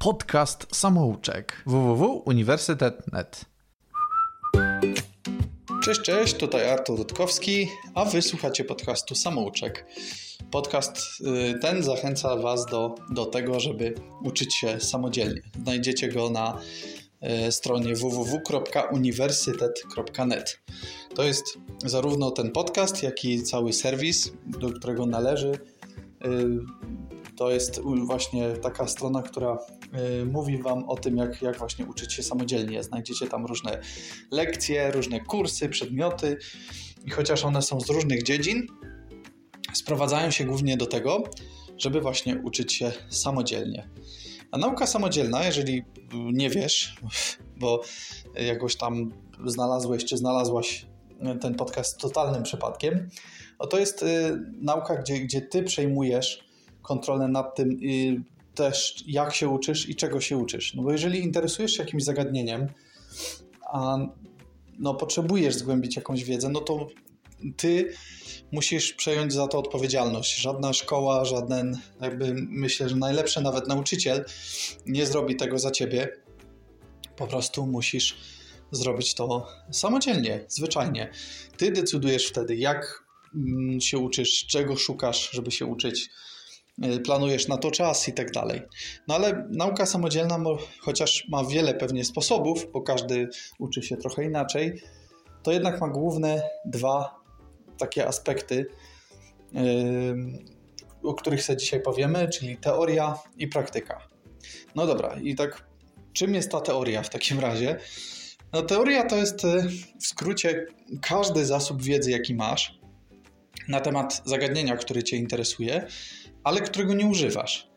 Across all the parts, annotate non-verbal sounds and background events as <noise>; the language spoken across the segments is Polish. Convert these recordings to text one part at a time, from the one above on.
podcast samouczek www.uniwersytet.net. Cześć, cześć, tutaj Artur Rutkowski, a wy słuchacie podcastu Samouczek. Podcast y, ten zachęca Was do, do tego, żeby uczyć się samodzielnie. Znajdziecie go na y, stronie www.uniwersytet.net. To jest zarówno ten podcast, jak i cały serwis, do którego należy. Y, to jest właśnie taka strona, która mówi Wam o tym, jak, jak właśnie uczyć się samodzielnie. Znajdziecie tam różne lekcje, różne kursy, przedmioty i chociaż one są z różnych dziedzin, sprowadzają się głównie do tego, żeby właśnie uczyć się samodzielnie. A nauka samodzielna, jeżeli nie wiesz, bo jakoś tam znalazłeś czy znalazłaś ten podcast totalnym przypadkiem, no to jest y, nauka, gdzie, gdzie ty przejmujesz kontrolę nad tym y, też, jak się uczysz i czego się uczysz. No bo jeżeli interesujesz się jakimś zagadnieniem, a no, potrzebujesz zgłębić jakąś wiedzę, no to ty musisz przejąć za to odpowiedzialność. Żadna szkoła, żaden, jakby myślę, że najlepszy nawet nauczyciel nie zrobi tego za ciebie. Po prostu musisz zrobić to samodzielnie, zwyczajnie. Ty decydujesz wtedy, jak mm, się uczysz, czego szukasz, żeby się uczyć, planujesz na to czas i tak dalej. No ale nauka samodzielna, chociaż ma wiele pewnie sposobów, bo każdy uczy się trochę inaczej, to jednak ma główne dwa takie aspekty, o których sobie dzisiaj powiemy, czyli teoria i praktyka. No dobra, i tak czym jest ta teoria w takim razie? No teoria to jest y, w skrócie każdy zasób wiedzy, jaki masz na temat zagadnienia, które cię interesuje, ale którego nie używasz.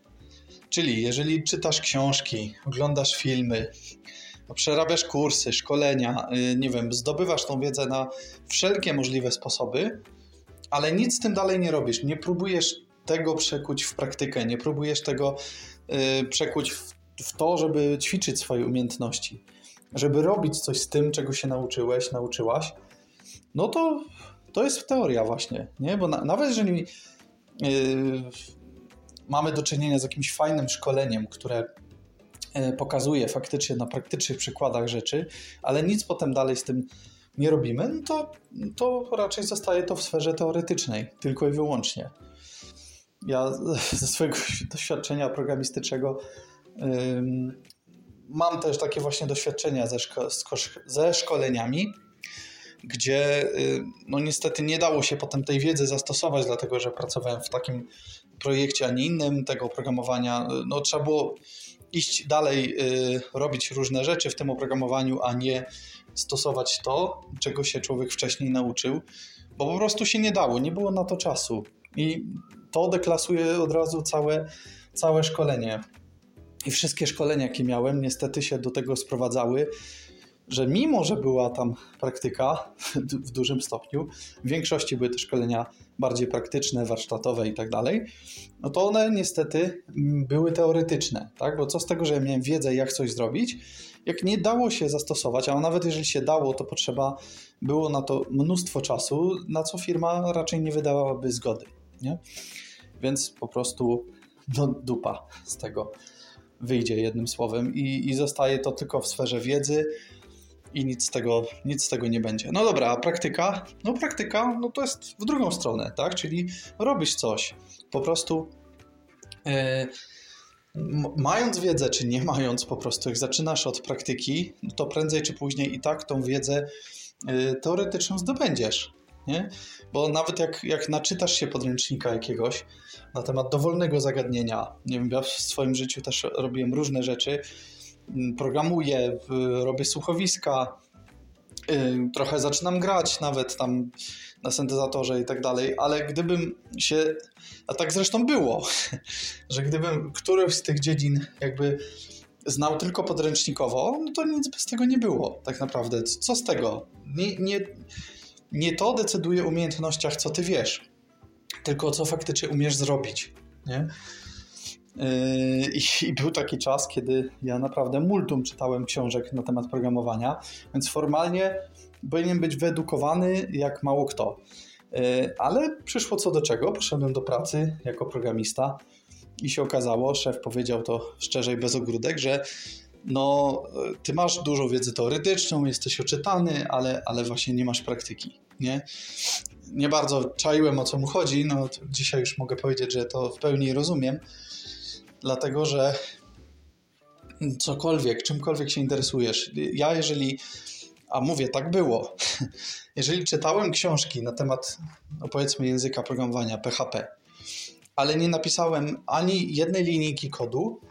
Czyli jeżeli czytasz książki, oglądasz filmy, przerabiasz kursy, szkolenia, y, nie wiem, zdobywasz tą wiedzę na wszelkie możliwe sposoby, ale nic z tym dalej nie robisz. Nie próbujesz tego przekuć w praktykę, nie próbujesz tego y, przekuć w, to, żeby ćwiczyć swoje umiejętności, żeby robić coś z tym, czego się nauczyłeś, nauczyłaś, no to to jest teoria właśnie, nie? Bo na, nawet jeżeli mamy do czynienia z jakimś fajnym szkoleniem, które E, pokazuje faktycznie na praktycznych przykładach rzeczy, ale nic potem dalej z tym nie robimy, no to, to raczej zostaje to w sferze teoretycznej, tylko i wyłącznie. Ja <laughs> ze swojego doświadczenia programistycznego mam też takie właśnie doświadczenia ze, szko ze szkoleniami, gdzie y, no niestety nie dało się potem tej wiedzy zastosować, dlatego że pracowałem w takim projekcie, a nie innym tego oprogramowania. No, trzeba było iść dalej, y, robić różne rzeczy w tym oprogramowaniu, a nie stosować to, czego się człowiek wcześniej nauczył, bo po prostu się nie dało, nie było na to czasu. I to deklasuje od razu całe, całe szkolenie. I wszystkie szkolenia, jakie miałem, niestety się do tego sprowadzały, że mimo, że była tam praktyka w dużym stopniu, w większości były te szkolenia bardziej praktyczne, warsztatowe i tak dalej, no to one niestety były teoretyczne, tak? Bo co z tego, że ja miałem wiedzę, jak coś zrobić, jak nie dało się zastosować, a nawet jeżeli się dało, to potrzeba było na to mnóstwo czasu, na co firma raczej nie wydawałaby zgody, nie? Więc po prostu no, dupa z tego wyjdzie jednym słowem i, i zostaje to tylko w sferze wiedzy, i nic z tego, nic z tego nie będzie. No dobra, a praktyka? No praktyka, no to jest w drugą stronę, tak? Czyli robisz coś, po prostu e, mając wiedzę, czy nie mając po prostu, jak zaczynasz od praktyki, no to prędzej czy później i tak tą wiedzę e, teoretyczną zdobędziesz. Nie? Bo nawet jak, jak naczytasz się podręcznika jakiegoś na temat dowolnego zagadnienia, nie wiem, ja w swoim życiu też robiłem różne rzeczy, programuję, robię słuchowiska, y, trochę zaczynam grać nawet tam na syntezatorze i tak dalej, ale gdybym się, a tak zresztą było, <laughs> że gdybym któryś z tych dziedzin jakby znał tylko podręcznikowo, no to nic by z tego nie było tak naprawdę. Co z tego? Nie, nie, nie to decyduje o umiejętnościach, co ty wiesz, tylko co faktycznie umiesz zrobić. Nie? Yy, I, był taki czas, kiedy ja naprawdę multum czytałem książek na temat programowania, więc formalnie powinien być wyedukowany jak mało kto. Yy, ale przyszło co do czego, poszedłem do pracy jako programista I się okazało, szef powiedział to szczerze i bez ogródek, że no, ty masz dużo wiedzy teoretyczną, jesteś oczytany, ale, ale właśnie nie masz praktyki, nie? Nie bardzo czaiłem, o co mu chodzi, no dzisiaj już mogę powiedzieć, że to w pełni rozumiem, dlatego, że cokolwiek, czymkolwiek się interesujesz, ja jeżeli, a mówię, tak było, <laughs> jeżeli czytałem książki na temat, no powiedzmy, języka programowania PHP, ale nie napisałem ani jednej linijki kodu,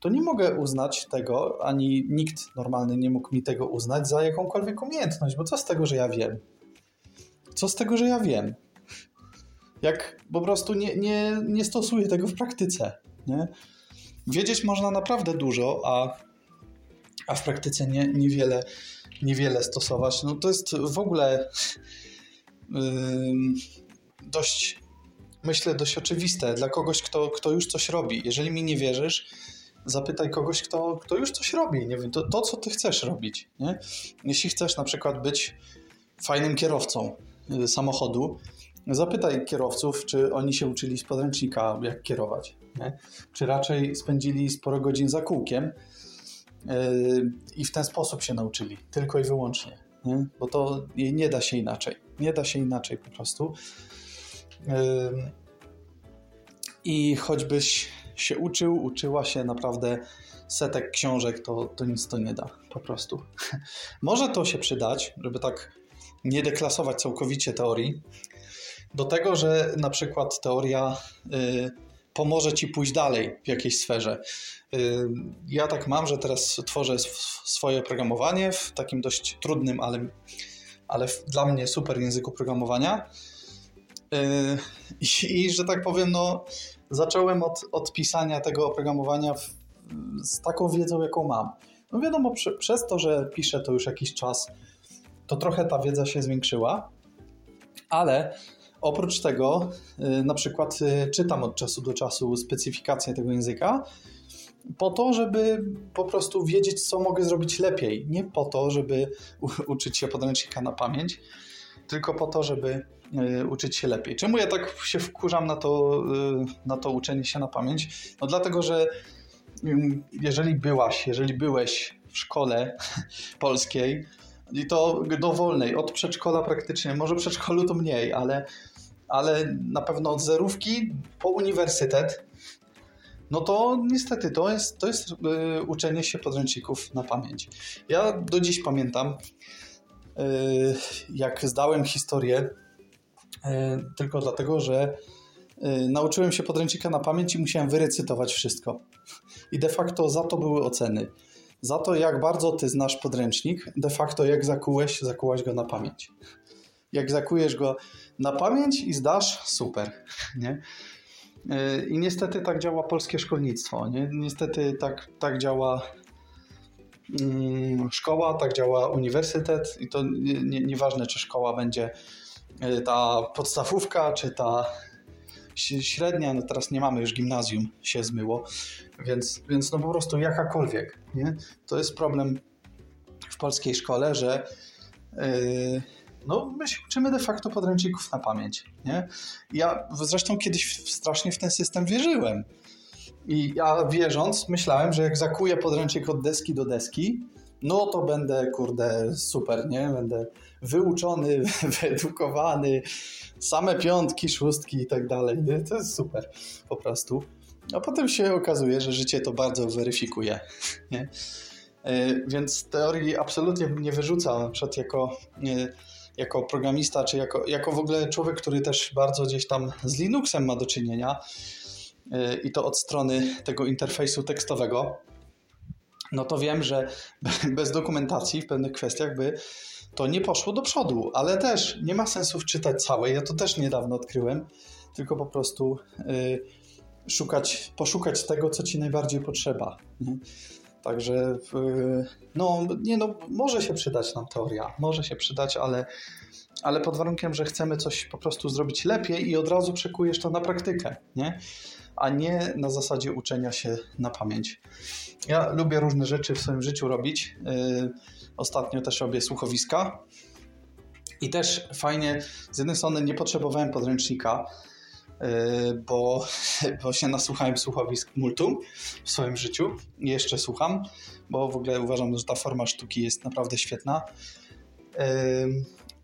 to nie mogę uznać tego, ani nikt normalny nie mógł mi tego uznać za jakąkolwiek umiejętność, bo co z tego, że ja wiem? Co z tego, że ja wiem? Jak po prostu nie, nie, nie stosuję tego w praktyce. Nie? Wiedzieć można naprawdę dużo, a, a w praktyce nie, niewiele, niewiele stosować. No to jest w ogóle yy, dość, myślę, dość oczywiste dla kogoś, kto, kto już coś robi. Jeżeli mi nie wierzysz, zapytaj kogoś, kto, kto już coś robi. Nie wiem, to, to co ty chcesz robić. Nie? Jeśli chcesz na przykład być fajnym kierowcą y, samochodu, zapytaj kierowców, czy oni się uczyli z podręcznika, jak kierować. Nie? Czy raczej spędzili sporo godzin za kółkiem yy, i w ten sposób się nauczyli, tylko i wyłącznie. Nie? Bo to nie da się inaczej. Nie da się inaczej po prostu. Yy, I choćbyś się uczył, uczyła się naprawdę setek książek, to, to nic to nie da, po prostu. <laughs> Może to się przydać, żeby tak nie deklasować całkowicie teorii, do tego, że na przykład teoria y, pomoże ci pójść dalej w jakiejś sferze. Y, ja tak mam, że teraz tworzę swoje programowanie w takim dość trudnym, ale, ale dla mnie super języku programowania. Y, I, I, że tak powiem, no, zacząłem od, od pisania tego oprogramowania w, z taką wiedzą, jaką mam. No wiadomo, prze, przez to, że piszę to już jakiś czas, to trochę ta wiedza się zwiększyła, ale oprócz tego y, na przykład y, czytam od czasu do czasu specyfikację tego języka, po to, żeby po prostu wiedzieć, co mogę zrobić lepiej. Nie po to, żeby uczyć się podręcznika na pamięć, tylko po to, żeby Y, uczyć się lepiej. Czemu ja tak się wkurzam na to, na to uczenie się na pamięć? No dlatego, że jeżeli byłaś, jeżeli byłeś w szkole <laughs> polskiej, i to dowolnej, od przedszkola praktycznie, może przedszkolu to mniej, ale, ale na pewno od zerówki po uniwersytet, no to niestety to jest, to jest y, uczenie się podręczników na pamięć. Ja do dziś pamiętam, jak zdałem historię E, tylko dlatego, że nauczyłem się podręcznika na pamięć i musiałem wyrecytować wszystko. I de facto za to były oceny. Za to, jak bardzo ty znasz podręcznik, de facto jak zakułeś, zakułaś go na pamięć. Jak zakujesz go na pamięć i zdasz, super. Nie? E, I niestety tak działa polskie szkolnictwo. Nie? Niestety tak, tak działa mm, szkoła, tak działa uniwersytet i to nie, nie, nieważne, czy szkoła będzie E, ta podstawówka czy ta średnia, no teraz nie mamy już gimnazjum, się zmyło, więc, więc no po prostu jakakolwiek, nie? To jest problem w polskiej szkole, że yy, no my się uczymy de facto podręczników na pamięć, nie? Ja zresztą kiedyś strasznie w ten system wierzyłem i ja wierząc myślałem, że jak zakuję podręcznik od deski do deski, no to będę, kurde, super, nie? Będę wyuczony, <laughs> wyedukowany, same piątki, szóstki i tak dalej. Nie? To jest super po prostu. A potem się okazuje, że życie to bardzo weryfikuje. <laughs> Nie? E, więc teorii absolutnie nie wyrzuca, na przykład jako, jako programista, czy jako, jako w ogóle człowiek, który też bardzo gdzieś tam z Linuxem ma do czynienia e, i to od strony tego interfejsu tekstowego, no to wiem, że <laughs> bez dokumentacji w pewnych kwestiach by to nie poszło do przodu, ale też nie ma sensu wczytać całej. Ja to też niedawno odkryłem, tylko po prostu y, szukać, poszukać tego, co ci najbardziej potrzeba. Nie? Także y, no, nie no, może się przydać nam teoria, może się przydać, ale, ale pod warunkiem, że chcemy coś po prostu zrobić lepiej i od razu przekujesz to na praktykę, nie? a nie na zasadzie uczenia się na pamięć. Ja lubię różne rzeczy w swoim życiu robić. Y, ostatnio też robię słuchowiska. I też fajnie, z jednej strony nie potrzebowałem podręcznika, bo, <laughs> bo się nasłuchałem słuchowisk multum w swoim życiu i jeszcze słucham, bo w ogóle uważam, że ta forma sztuki jest naprawdę świetna.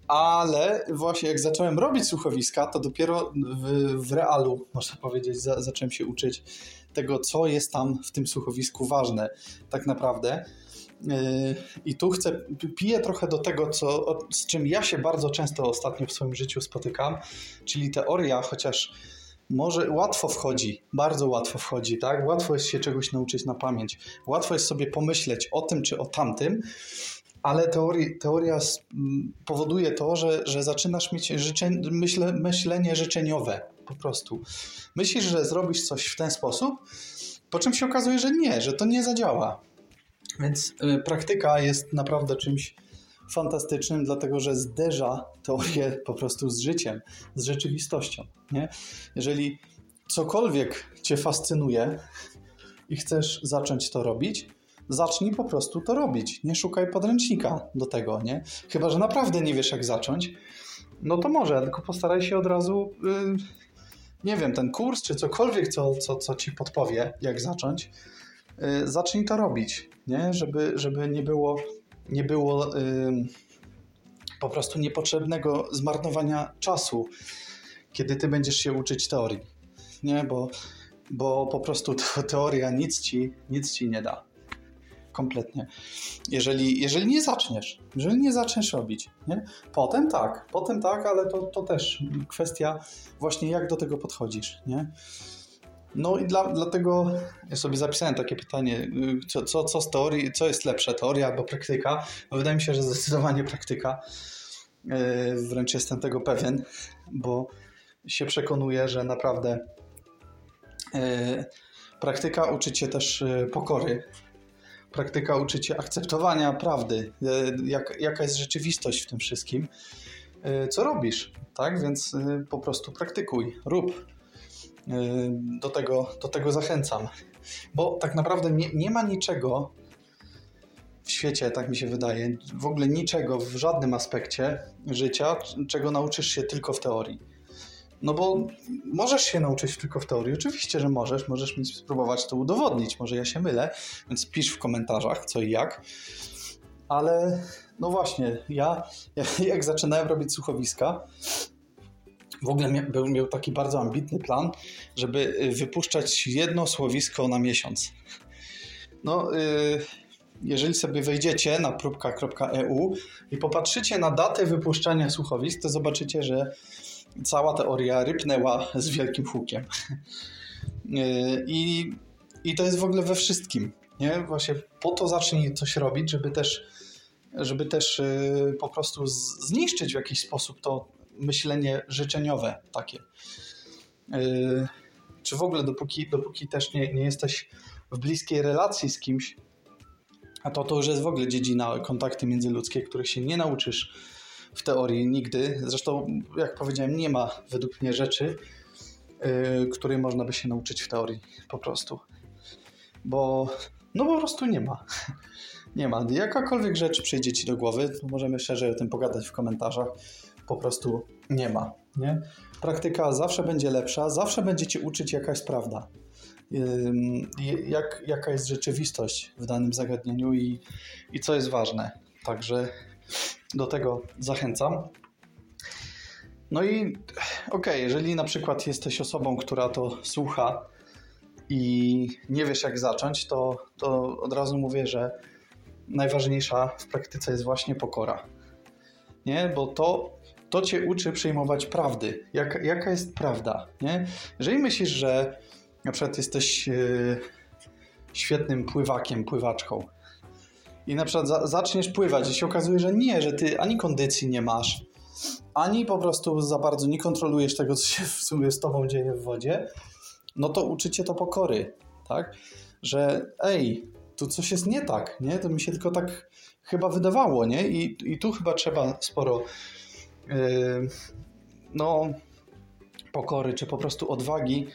Ale właśnie jak zacząłem robić słuchowiska, to dopiero w, w realu, można powiedzieć, za, zacząłem się uczyć tego, co jest tam w tym słuchowisku ważne tak naprawdę. I tu chcę, piję trochę do tego, co, z czym ja się bardzo często ostatnio w swoim życiu spotykam, czyli teoria, chociaż może łatwo wchodzi, bardzo łatwo wchodzi, tak? Łatwo jest się czegoś nauczyć na pamięć. Łatwo jest sobie pomyśleć o tym czy o tamtym, ale teorii, teoria powoduje to, że, że zaczynasz mieć życzeń, myśle, myślenie życzeniowe po prostu. Myślisz, że zrobisz coś w ten sposób, po czym się okazuje, że nie, że to nie zadziała. Więc y, praktyka jest naprawdę czymś fantastycznym, dlatego że zderza teorię po prostu z życiem, z rzeczywistością. Nie? Jeżeli cokolwiek Cię fascynuje i chcesz zacząć to robić, zacznij po prostu to robić. Nie szukaj podręcznika do tego, nie? Chyba, że naprawdę nie wiesz, jak zacząć, no to może, tylko postaraj się od razu, yy, nie wiem, ten kurs czy cokolwiek, co, co, co ci podpowie, jak zacząć, yy, zacznij to robić, nie? Żeby, żeby nie było, nie było yy, po prostu niepotrzebnego zmarnowania czasu, kiedy ty będziesz się uczyć teorii, nie? Bo, bo po prostu teoria nic ci, nic ci nie da kompletnie. Jeżeli, jeżeli nie zaczniesz, jeżeli nie zaczniesz robić, nie? Potem tak, potem tak, ale to, to też kwestia właśnie jak do tego podchodzisz, nie? No i dla, dlatego ja sobie zapisałem takie pytanie, co, co, co z teorii, co jest lepsze, teoria albo praktyka? Wydaje mi się, że zdecydowanie praktyka. E, wręcz jestem tego pewien, bo się przekonuję, że naprawdę e, praktyka uczy cię też pokory, praktyka uczy cię akceptowania prawdy, e, jak, jaka jest rzeczywistość w tym wszystkim, e, co robisz, tak? Więc e, po prostu praktykuj, rób. Do tego, do tego zachęcam. Bo tak naprawdę nie, nie ma niczego w świecie, tak mi się wydaje, w ogóle niczego w żadnym aspekcie życia, czego nauczysz się tylko w teorii. No bo możesz się nauczyć tylko w teorii. Oczywiście, że możesz. Możesz mi spróbować to udowodnić. Może ja się mylę, więc pisz w komentarzach co i jak. Ale no właśnie, ja, ja <laughs> jak zaczynałem robić słuchowiska, w ogóle miał, miał taki bardzo ambitny plan, żeby y, wypuszczać jedno słowisko na miesiąc. No, yy, jeżeli sobie wejdziecie na próbka.eu i popatrzycie na datę wypuszczania słuchowisk, to zobaczycie, że cała teoria rypnęła z wielkim hukiem. I, I to jest w ogóle we wszystkim. Nie? Właśnie po to zacznij coś robić, żeby też, żeby też y, po prostu zniszczyć w jakiś sposób to myślenie życzeniowe takie. Y, czy w ogóle dopóki, dopóki też nie, nie jesteś w bliskiej relacji z kimś, a to, to już jest w ogóle dziedzina kontakty międzyludzkie, których się nie nauczysz w teorii nigdy. Zresztą, jak powiedziałem, nie ma według mnie rzeczy, yy, której można by się nauczyć w teorii po prostu. Bo no po prostu nie ma. <laughs> Nie ma. Jakakolwiek rzecz przyjdzie ci do głowy, to możemy szerzej o tym pogadać w komentarzach. Po prostu nie ma. Nie? Praktyka zawsze będzie lepsza, zawsze będzie cię uczyć, jaka jest prawda. Jak, jaka jest rzeczywistość w danym zagadnieniu i, i co jest ważne. Także do tego zachęcam. No i okej, okay, jeżeli na przykład jesteś osobą, która to słucha i nie wiesz jak zacząć, to, to od razu mówię, że najważniejsza w praktyce jest właśnie pokora. Nie? Bo to, to cię uczy przyjmować prawdy. Jak, jaka jest prawda? Nie? Jeżeli myślisz, że na przykład jesteś yy, świetnym pływakiem, pływaczką, i na przykład za, zaczniesz pływać i się okazuje, że nie, że ty ani kondycji nie masz, ani po prostu za bardzo nie kontrolujesz tego, co się w sumie z tobą dzieje w wodzie, no to uczycie to pokory, tak? Że ej, tu coś jest nie tak, nie? To mi się tylko tak chyba wydawało, nie? I, i tu chyba trzeba sporo yy, no pokory, czy po prostu odwagi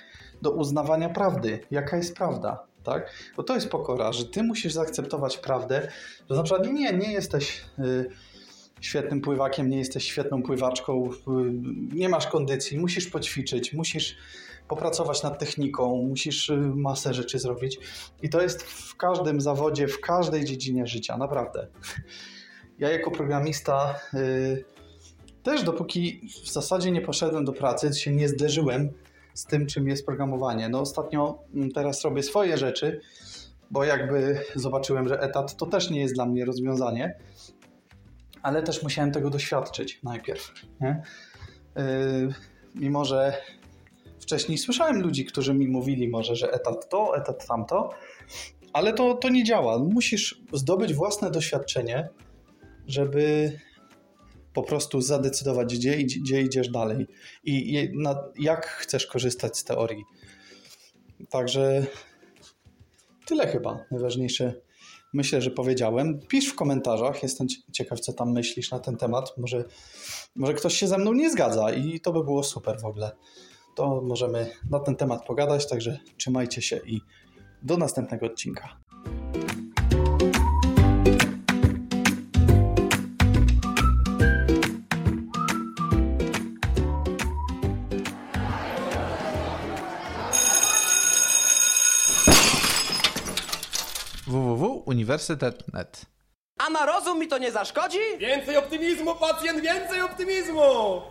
do uznawania prawdy. Jaka jest prawda? Tak? Bo to jest pokora, że ty musisz zaakceptować prawdę, że na przykład nie, nie jesteś y, świetnym pływakiem, nie jesteś świetną pływaczką, y, nie masz kondycji, musisz poćwiczyć, musisz popracować nad techniką, musisz y, masę rzeczy zrobić. I to jest w każdym zawodzie, w każdej dziedzinie życia, naprawdę. Ja jako programista y, też dopóki w zasadzie nie poszedłem do pracy, się nie zderzyłem z tym, czym jest programowanie. No ostatnio mm, teraz robię swoje rzeczy, bo jakby zobaczyłem, że etat to też nie jest dla mnie rozwiązanie, ale też musiałem tego doświadczyć najpierw. Nie? Yy, mimo, że wcześniej słyszałem ludzi, którzy mi mówili może, że etat to, etat tamto, ale to, to nie działa. Musisz zdobyć własne doświadczenie, żeby po prostu zadecydować, gdzie, gdzie idziesz dalej i na, jak chcesz korzystać z teorii. Także tyle chyba. Najważniejsze myślę, że powiedziałem. Pisz w komentarzach, jestem cie- ciekaw, co tam myślisz na ten temat. Może, może ktoś się ze mną nie zgadza i to by było super w ogóle. To możemy na ten temat pogadać, także trzymajcie się i do następnego odcinka. www.uniwersytet.net A na rozum mi to nie zaszkodzi? Więcej optymizmu, pacjent, więcej optymizmu!